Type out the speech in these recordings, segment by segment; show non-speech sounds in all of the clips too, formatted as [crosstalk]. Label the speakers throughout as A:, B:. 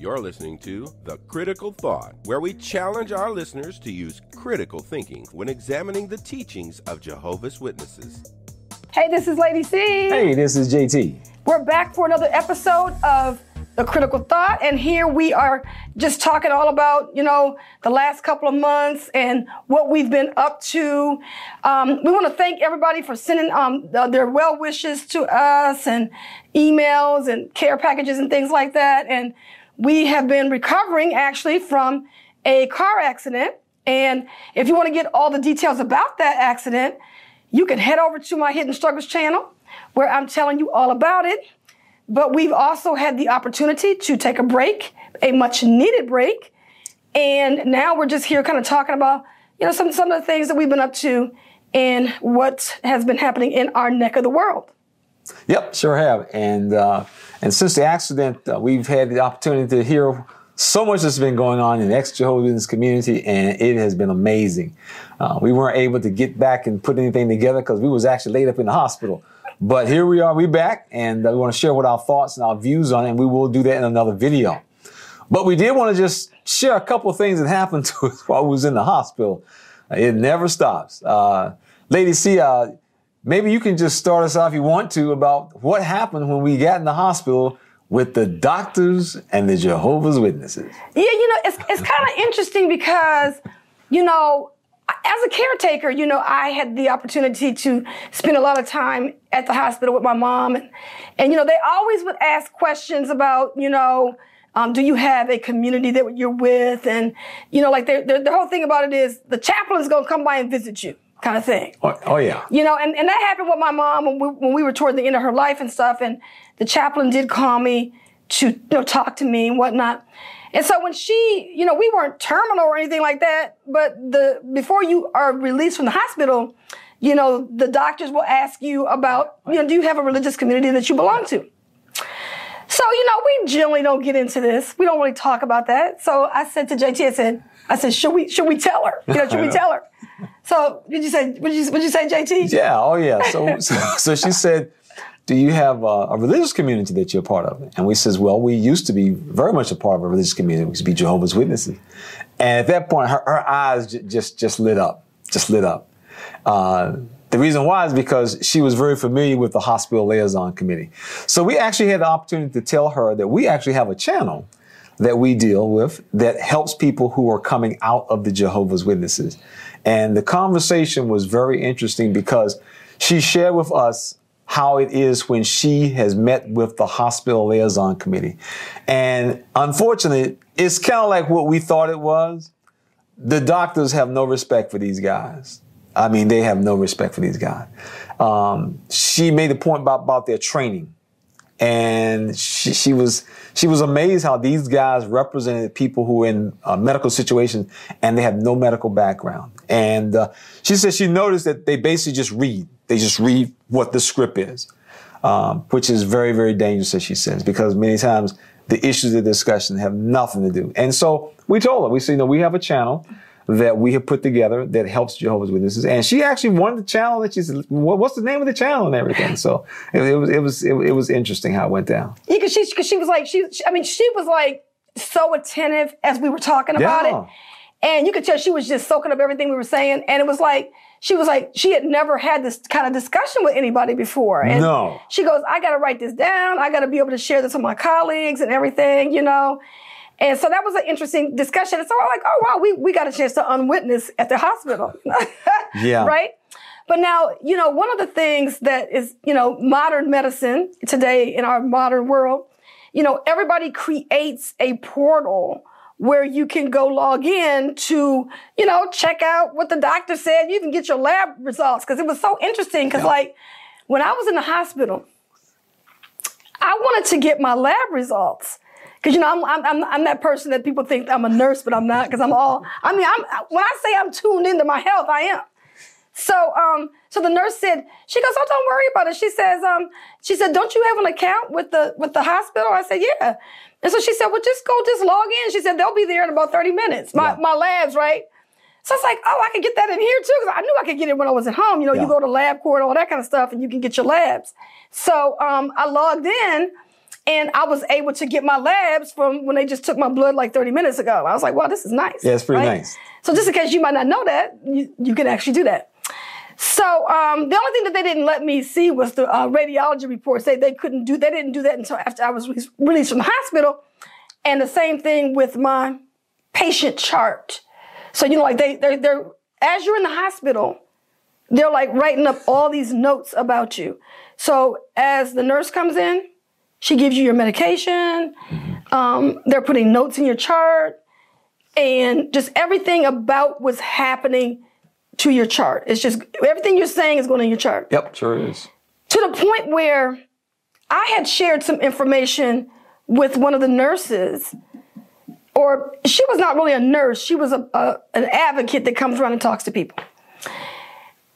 A: You're listening to The Critical Thought, where we challenge our listeners to use critical thinking when examining the teachings of Jehovah's Witnesses.
B: Hey, this is Lady Cee.
C: Hey, this is JT.
B: We're back for another episode of The Critical Thought, and here we are just talking all about, you know, the last couple of months and what we've been up to. Um, we want to thank everybody for sending um, their well wishes to us and emails and care packages and things like that. And we have been recovering actually from a car accident. And if you want to get all the details about that accident, you can head over to my Hidden Struggles channel where I'm telling you all about it. But we've also had the opportunity to take a break, a much needed break. And now we're just here kind of talking about, you know, some, some of the things that we've been up to and what has been happening in our neck of the world.
C: Yep, sure have. And uh, and since the accident, uh, we've had the opportunity to hear so much that's been going on in the ex Jehovah's Witness community, and it has been amazing. Uh, we weren't able to get back and put anything together because we was actually laid up in the hospital. But here we are, we back, and uh, we want to share what our thoughts and our views on it, and we will do that in another video. But we did want to just share a couple of things that happened [laughs] to us while we was in the hospital. It never stops. Uh, Lady Cee, uh, maybe you can just start us off, if you want to, about what happened when we got in the hospital with the doctors and the Jehovah's Witnesses.
B: Yeah, you know, it's, it's kind of interesting because, you know, as a caretaker, you know, I had the opportunity to spend a lot of time at the hospital with my mom. And, and you know, they always would ask questions about, you know, um, do you have a community that you're with? And, you know, like the whole thing about it is the chaplain's going to come by and visit you kind of thing.
C: Oh, oh, yeah.
B: You know, and, and that happened with my mom when we, when we were toward the end of her life and stuff. And the chaplain did call me to you know, talk to me and whatnot. And so when she, you know, we weren't terminal or anything like that, but the before you are released from the hospital, you know, the doctors will ask you about, you know, do you have a religious community that you belong to? So, you know, we generally don't get into this. We don't really talk about that. So I said to JT, I said, I said, should we, should we tell her? You know, should we [laughs] tell her? So did you say, what did you, what you say, JT?
C: Yeah. Oh yeah. So, [laughs] so, so she said, do you have a, a, religious community that you're a part of? And we says, well, we used to be very much a part of a religious community. We used to be Jehovah's Witnesses. And at that point, her, her eyes j- just, just lit up, just lit up. Uh, the reason why is because she was very familiar with the hospital liaison committee. So we actually had the opportunity to tell her that we actually have a channel that we deal with that helps people who are coming out of the Jehovah's Witnesses. And the conversation was very interesting because she shared with us how it is when she has met with the hospital liaison committee. And unfortunately, it's kind of like what we thought it was. The doctors have no respect for these guys. I mean, they have no respect for these guys. Um, she made a point about, about their training. And she, she was she was amazed how these guys represented people who are in uh, medical situations and they have no medical background. And uh, she said she noticed that they basically just read. They just read what the script is, um, which is very, very dangerous, as she says, because many times the issues of discussion have nothing to do. And so we told her, we said, you know, we have a channel that we have put together that helps Jehovah's Witnesses. And she actually won the channel that she said, what's the name of the channel and everything. So it, it was, it was, it, it, was interesting how it went down.
B: Yeah, cause she, cause she was like, she, I mean, she was like so attentive as we were talking about yeah. it. And you could tell she was just soaking up everything we were saying. And it was like, she was like, she had never had this kind of discussion with anybody before. And
C: no.
B: she goes, I got to write this down. I got to be able to share this with my colleagues and everything, you know. And so that was an interesting discussion. And so I'm like, oh, wow, we, we got a chance to unwitness at the hospital. [laughs]
C: yeah.
B: Right? But now, you know, one of the things that is, you know, modern medicine today in our modern world, you know, everybody creates a portal where you can go log in to, you know, check out what the doctor said. You can get your lab results because it was so interesting. Because, yeah. like, when I was in the hospital, I wanted to get my lab results. Cause you know I'm, I'm I'm that person that people think I'm a nurse, but I'm not. Because I'm all I mean I'm when I say I'm tuned into my health, I am. So um so the nurse said she goes oh don't worry about it. She says um she said don't you have an account with the with the hospital? I said yeah. And so she said, well, just go, just log in. She said, they'll be there in about 30 minutes. My, yeah. my labs, right? So it's like, oh, I can get that in here too. Cause I knew I could get it when I was at home. You know, yeah. you go to LabCorp, all that kind of stuff, and you can get your labs. So, um, I logged in And I was able to get my labs from when they just took my blood like 30 minutes ago. I was like, wow, this is nice.
C: Yeah, it's pretty nice.
B: So just in case you might not know that, you, you can actually do that. So um, the only thing that they didn't let me see was the uh, radiology reports. They they couldn't do they didn't do that until after I was re- released from the hospital. And the same thing with my patient chart. So you know, like they they they're as you're in the hospital, they're like writing up all these notes about you. So as the nurse comes in, she gives you your medication. Um, they're putting notes in your chart, and just everything about what's happening to your chart. It's just everything you're saying is going in your chart.
C: Yep, sure is.
B: To the point where I had shared some information with one of the nurses, or she was not really a nurse, she was a, a an advocate that comes around and talks to people.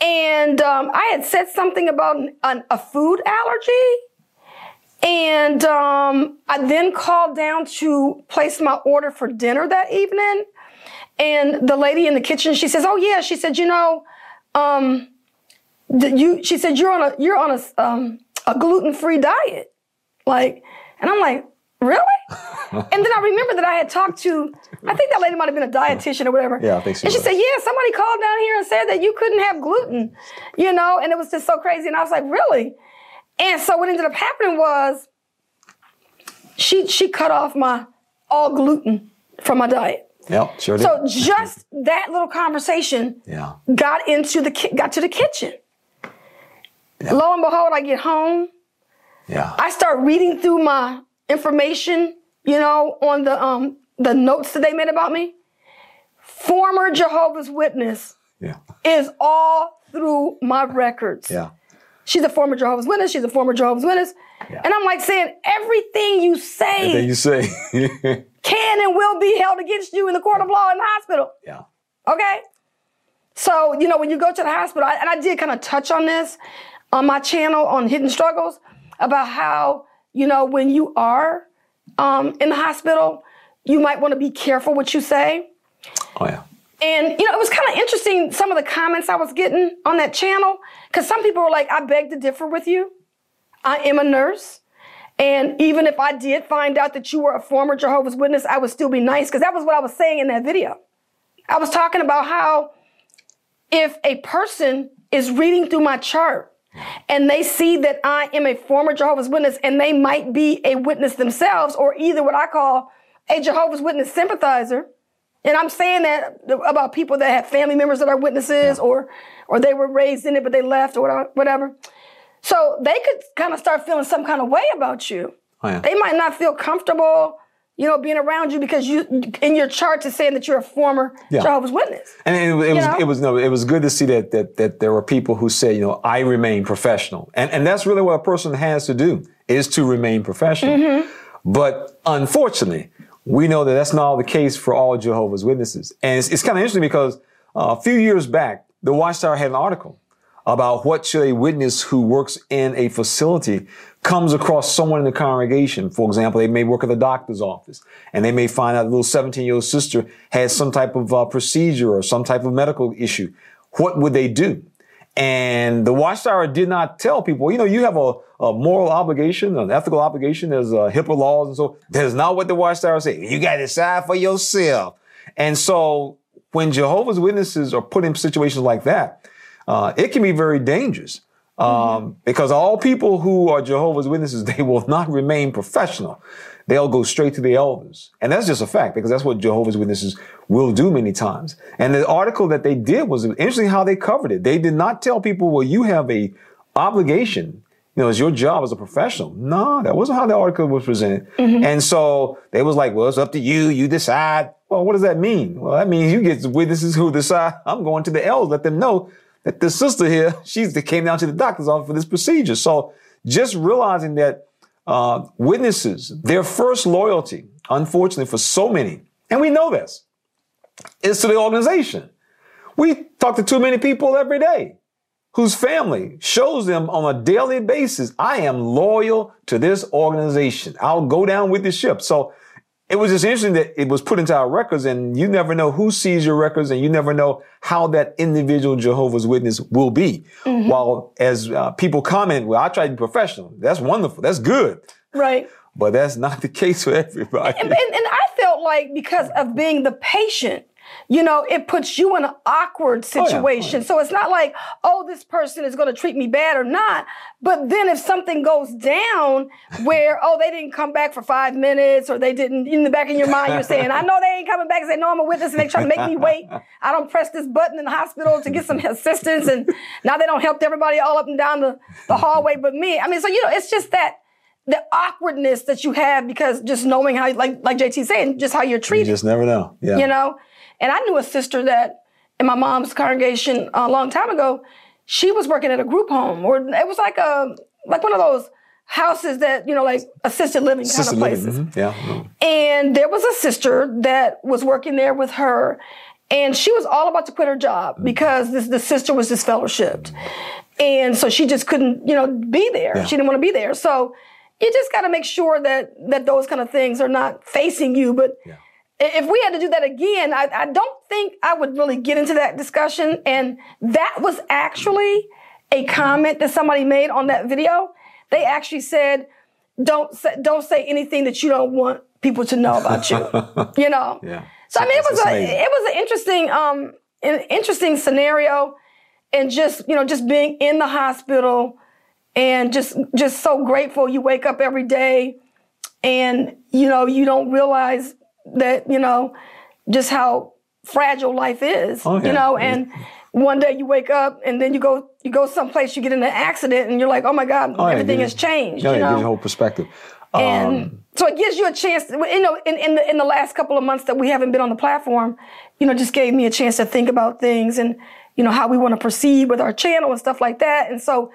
B: And um, I had said something about an, a food allergy. And um, I then called down to place my order for dinner that evening. And the lady in the kitchen, she says, "Oh yeah," she said, "You know, um, you," she said, "You're on a you're on a um, a gluten free diet." Like, and I'm like, really? [laughs] and then I remember that I had talked to, I think that lady might have been a dietitian or whatever.
C: Yeah, I think so.
B: And she said, yeah, somebody called down here and said that you couldn't have gluten, you know, and it was just so crazy. And I was like, really? And so what ended up happening was she she cut off my all gluten from my diet.
C: Yep, sure did.
B: So just that little conversation
C: yeah.
B: got into the ki- got to the kitchen. Lo and behold, I get home.
C: Yeah.
B: I start reading through my information, you know, on the um the notes that they made about me. Former Jehovah's Witness
C: yeah.
B: is all through my records.
C: Yeah.
B: She's a former Jehovah's Witness. She's a former Jehovah's Witness.
C: Yeah.
B: And I'm like saying everything you say
C: Then you say, [laughs]
B: can and will be held against you in the court of law in the hospital.
C: yeah.
B: Okay? So, you know, when you go to the hospital, I, and I did kind of touch on this on my channel on Hidden Struggles about how, you know, when you are um, in the hospital, you might want to be careful what you say.
C: Oh, yeah.
B: And, you know, it was kind of interesting some of the comments I was getting on that channel because some people were like, I beg to differ with you. I am a nurse. And even if I did find out that you were a former Jehovah's Witness, I would still be nice because that was what I was saying in that video. I was talking about how if a person is reading through my chart and they see that I am a former Jehovah's Witness and they might be a witness themselves or either what I call a Jehovah's Witness sympathizer. And I'm saying that about people that have family members that are witnesses or or they were raised in it but they left or whatever. So they could kind of start feeling some kind of way about you.
C: Oh, yeah.
B: They might not feel comfortable, you know, being around you because you in your charts is saying that you're a former
C: Yeah.
B: Jehovah's Witness.
C: And it, it was
B: know?
C: it was no it was good to see that that that there were people who say you know I remain professional and and that's really what a person has to do is to remain professional.
B: Mm-hmm.
C: But unfortunately, we know that that's not the case for all Jehovah's Witnesses, and it's, it's kind of interesting because uh, a few years back, the Watchtower had an article about what should a witness who works in a facility comes across someone in the congregation. For example, they may work at the doctor's office and they may find out a little 17 year old sister has some type of uh, procedure or some type of medical issue. What would they do? And the Watchtower did not tell people, you know, you have a, a moral obligation, an ethical obligation. There's uh, HIPAA laws and so. That is not what the Watchtower said. You got to decide for yourself. And so when Jehovah's Witnesses are put in situations like that, uh, it can be very dangerous. Um, because all people who are Jehovah's Witnesses, [laughs] they will not remain professional. They'll go straight to the elders. And that's just a fact because that's what Jehovah's Witnesses will do many times. And the article that they did was interesting how they covered it. They did not tell people, well, you have a obligation. You know, it's your job as a professional. No, that wasn't how the article was presented. Mm-hmm. And so they was like, well, it's up to you. You decide. Well, what does that mean? Well, that means you get witnesses who decide I'm going to the elders, let them know that the sister here, [laughs] she's that came down to the doctor's office for this procedure. So just realizing that uh, witnesses, their first loyalty, unfortunately for so many, and we know this, is to the organization. We talk to too many people every day whose family shows them on a daily basis, I am loyal to this organization. I'll go down with the ship. So it was just interesting that it was put into our records and you never know who sees your records and you never know how that individual Jehovah's Witness will be. While as uh, people comment, well, I try to be professional. That's wonderful. That's good.
B: Right.
C: but that's not the [laughs] case for everybody.
B: And, and, and I felt like because of being the patient, you know, it puts you in an awkward
C: Oh, yeah. Oh,
B: situation. So it's not like, oh, this person is going to treat me bad or not. But then if something goes down where, [laughs] oh, they didn't come back for five minutes or they didn't, in the back of your mind, you're saying, I know they ain't coming back and say, no, I'm a witness and they try to make me wait. I don't press this button in the hospital to get some assistance. And now they don't help everybody all up and down the, the hallway but me. I mean, so, you know, it's just that the awkwardness that you have because just knowing how, like, like JT saying, just how you're treated.
C: you just never know. Yeah.
B: you know. And I knew a sister that in my mom's congregation a long time ago, she was working at a group home, or it was like a like one of those houses that you know, like assisted living
C: Assisted
B: kind of
C: living,
B: places.
C: mhm, Yeah. mhm.
B: And there was a sister that was working there with her, and she was all about to quit her job because this the sister was disfellowshipped, and so she just couldn't, you know, be there.
C: Yeah.
B: She didn't want to be there. So you just got to make sure that that those kind of things are not facing you. But
C: Yeah.
B: If we had to do that again, I, I don't think I would really get into that discussion. And that was actually a comment that somebody made on that video. They actually said, "Don't say, don't say anything that you don't want people to know about you." [laughs] you know.
C: Yeah.
B: So I mean, it was a it was an interesting um an interesting scenario, and just you know just being in the hospital, and just just so grateful. You wake up every day, and you know you don't realize that you know just how fragile life is.
C: Oh, yeah.
B: You know, and one day you wake up, and then you go you go someplace, you get in an accident, and you're like, oh my god,
C: Oh,
B: everything
C: gives-
B: has changed.
C: Yeah,
B: you
C: it
B: know?
C: gives you a whole perspective.
B: And
C: Um,
B: so it gives you a chance, to, you know, in, in, the, in the last couple of months that we haven't been on the platform, you know, just gave me a chance to think about things and, you know, how we want to proceed with our channel and stuff like that. And so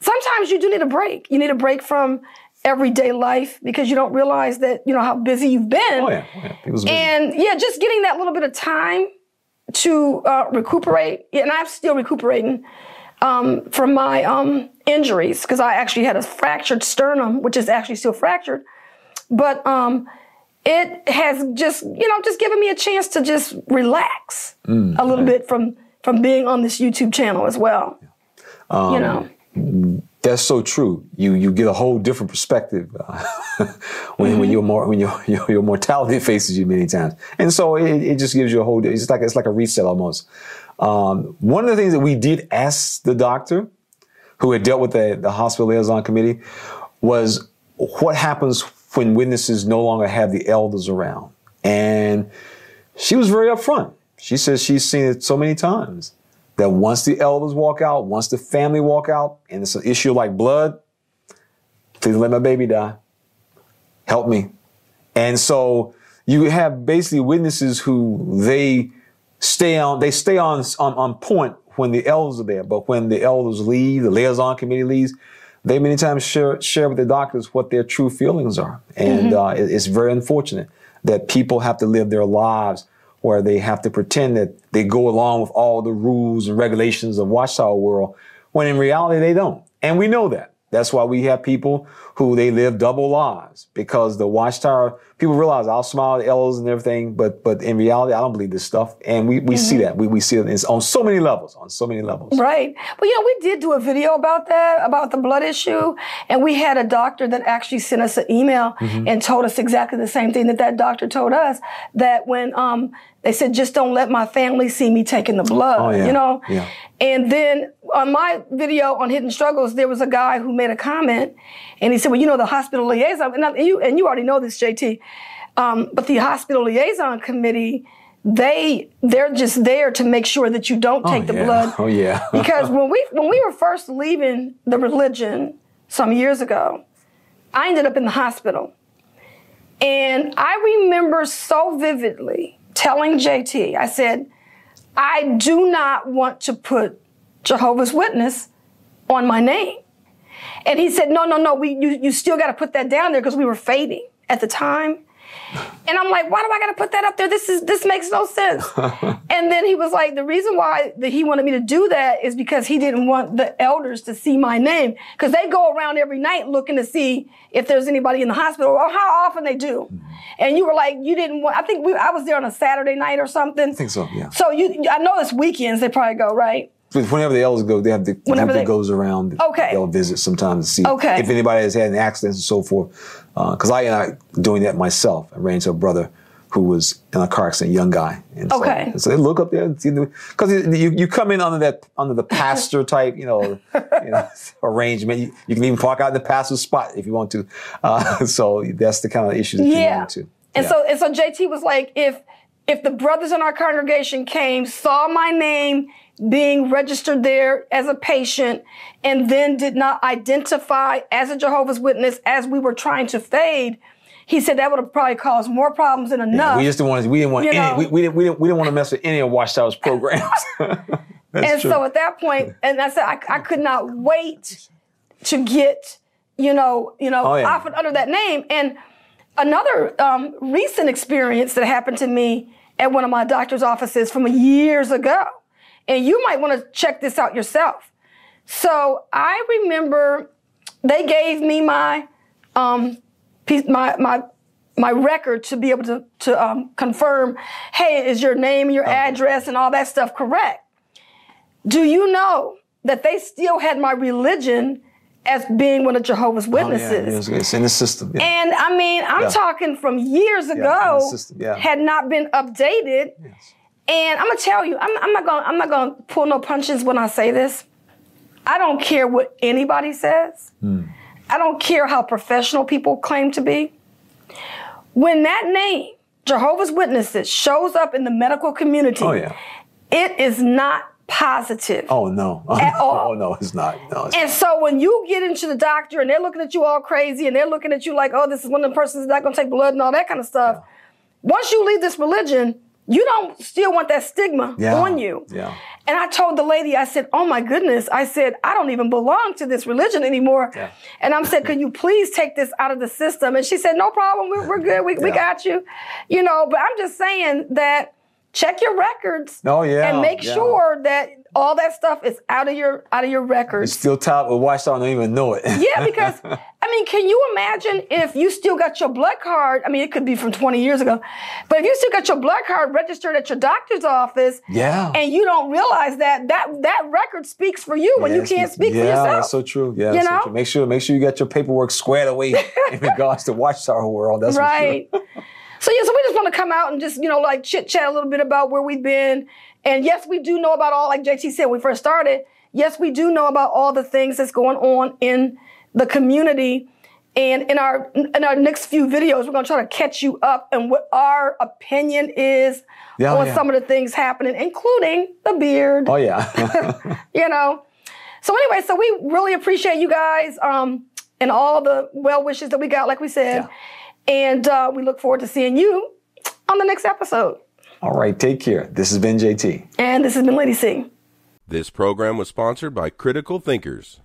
B: sometimes you do need a break. You need a break from everyday life because you don't realize that, you know, how busy you've been.
C: oh yeah, oh, yeah. Busy.
B: And yeah, just getting that little bit of time to uh, recuperate. And I'm still recuperating um, from my um, injuries because I actually had a fractured sternum, which is actually still fractured. But um, it has just, you know, just given me a chance to just relax
C: Mm,
B: a little bit from from being on this YouTube channel as well.
C: Um,
B: you know.
C: That's so true. You you get a whole different perspective uh, [laughs] when
B: Mm-hmm.
C: when your more when your, your your mortality [laughs] faces you many times, and so it, it just gives you a whole. It's like it's like a reset almost. Um, one of the things that we did ask the doctor, who had dealt with the the hospital liaison committee, was what happens when witnesses no longer have the elders around, and she was very upfront. She says she's seen it so many times that once the elders walk out, once the family walk out, and it's an issue like blood, please let my baby die. Help me. And so you have basically witnesses who they stay on, they stay on, on, on point when the elders are there. But when the elders leave, the liaison committee leaves, they many times share, share with the doctors what their true feelings are. And uh, it- it's very unfortunate that people have to live their lives where they have to pretend that they go along with all the rules and regulations of Watchtower World, when in reality they don't. And we know that. That's why we have people who they live double lives because the Watchtower people realize I'll smile at elders and everything, but but in reality I don't believe this stuff, and we, we see that we, we see it on so many levels, on so many levels.
B: Right. Well, you know, we did do a video about that, about the blood issue. And we had a doctor that actually sent us an email
C: Mm-hmm.
B: and told us exactly the same thing that that doctor told us that when, um, they said, just don't let my family see me taking the blood,
C: Oh, yeah.
B: you know?
C: Yeah.
B: And then on my video on Hidden Struggles, there was a guy who made a comment and he said, well, you know, the hospital liaison, and, I- you, and you already know this, JT, um, but the hospital liaison committee, they, they're just there to make sure that you don't take the
C: yeah.
B: blood [laughs]
C: Oh yeah. [laughs]
B: because when we when we were first leaving the religion some years ago, I ended up in the hospital. And I remember so vividly telling JT, I said, I do not want to put Jehovah's Witness on my name. And he said, No, no, no, we, you, you still got to put that down there because we were fading at the time. And I'm like, why do I got to put that up there? This is this makes no sense. [laughs] and then he was like, the reason why that he wanted me to do that is because he didn't want the elders to see my name because they go around every night looking to see if there's anybody in the hospital or how often they do. Mm-hmm. And you were like, you didn't want. I think we, I was there on a Saturday night or something. I
C: think so, yeah.
B: So you, I know it's weekends they probably go right.
C: Whenever the elders go, they have the group
B: Whenever
C: that goes around.
B: Okay.
C: They'll visit sometimes to see
B: Okay.
C: if anybody has had an accident and so forth. Because I am doing that myself. I ran into a brother who was in a car accident, young guy. And so,
B: Okay.
C: So they look up there and see because you, you come in under that under the pastor [laughs] type, you know, you know [laughs] arrangement. You, you can even park out in the pastor's spot if you want to. Uh, [laughs] so that's the kind of issue that you run
B: Yeah.
C: into.
B: And
C: Yeah.
B: so and so JT was like, if if the brothers in our congregation came, saw my name being registered there as a patient, and then did not identify as a Jehovah's Witness as we were trying to fade, he said that would have probably caused more problems than enough.
C: we just didn't want to, we didn't want
B: You
C: any, we, we didn't we didn't we didn't want to mess with any of Watchtower's [laughs] programs. [laughs]
B: And
C: true.
B: so at that point, and I said I, I could not wait to get, you know, you know,
C: Oh, yeah.
B: offered under that name. And another um, recent experience that happened to me at one of my doctor's offices from years ago, and you might want to check this out yourself. So I remember they gave me my um, piece, my my my record to be able to to um, confirm, hey, is your name, your address, and all that stuff correct? Do you know that they still had my religion as being one of Jehovah's Witnesses?
C: Oh, yeah, it's, in the system. Yeah.
B: And I mean, I'm
C: Yeah.
B: talking from years ago,
C: the system, yeah.
B: had not been updated. And I'm gonna tell you, I'm, I'm not gonna I'm not gonna pull no punches when I say this. I don't care what anybody says.
C: Hmm.
B: I don't care how professional people claim to be. When that name, Jehovah's Witnesses, shows up in the medical community,
C: oh yeah.
B: it is not positive.
C: Oh no. Oh, [laughs]
B: At
C: no.
B: all.
C: Oh no, it's not. No. It's
B: And so when you get into the doctor and they're looking at you all crazy and they're looking at you like, oh, this is one of the persons that's not to take blood and all that kind of stuff. Once you leave this religion, you don't still want that stigma
C: Yeah.
B: on you.
C: Yeah.
B: And I told the lady, I said, oh my goodness, I said, I don't even belong to this religion anymore.
C: Yeah.
B: And I'm said, Can you please take this out of the system? And she said, no problem, we're, we're good, we, we got you. You know, but I'm just saying that check your records
C: Oh, yeah,
B: and make
C: yeah.
B: sure that all that stuff is out of your out of your records.
C: It's still top with Watchtower. Don't even know it.
B: Yeah, because [laughs] I mean, can you imagine if you still got your blood card? I mean, it could be from 20 years ago, but if you still got your blood card registered at your doctor's office,
C: Yeah.
B: and you don't realize that that that record speaks for you when you can't speak
C: yeah,
B: for yourself.
C: that's so true. Yeah,
B: You
C: that's so
B: know?
C: true. Make sure, make sure you got your paperwork squared away [laughs] in regards to Watchtower world. That's
B: right. So yeah, so we just want to come out and just you know like chit chat a little bit about where we've been, and yes, we do know about all like JT said when we first started. Yes, we do know about all the things that's going on in the community. And in our in our next few videos, we're gonna try to catch you up and what our opinion is
C: Yeah,
B: on
C: yeah.
B: some of the things happening, including the beard
C: Oh yeah. [laughs] [laughs]
B: you know. So anyway, so we really appreciate you guys um, and all the well wishes that we got, like we said, and uh, we look forward to seeing you on the next episode.
C: All right. Take care. This has been JT.
B: And this has been Lady Cee.
A: This program was sponsored by Critical Thinkers.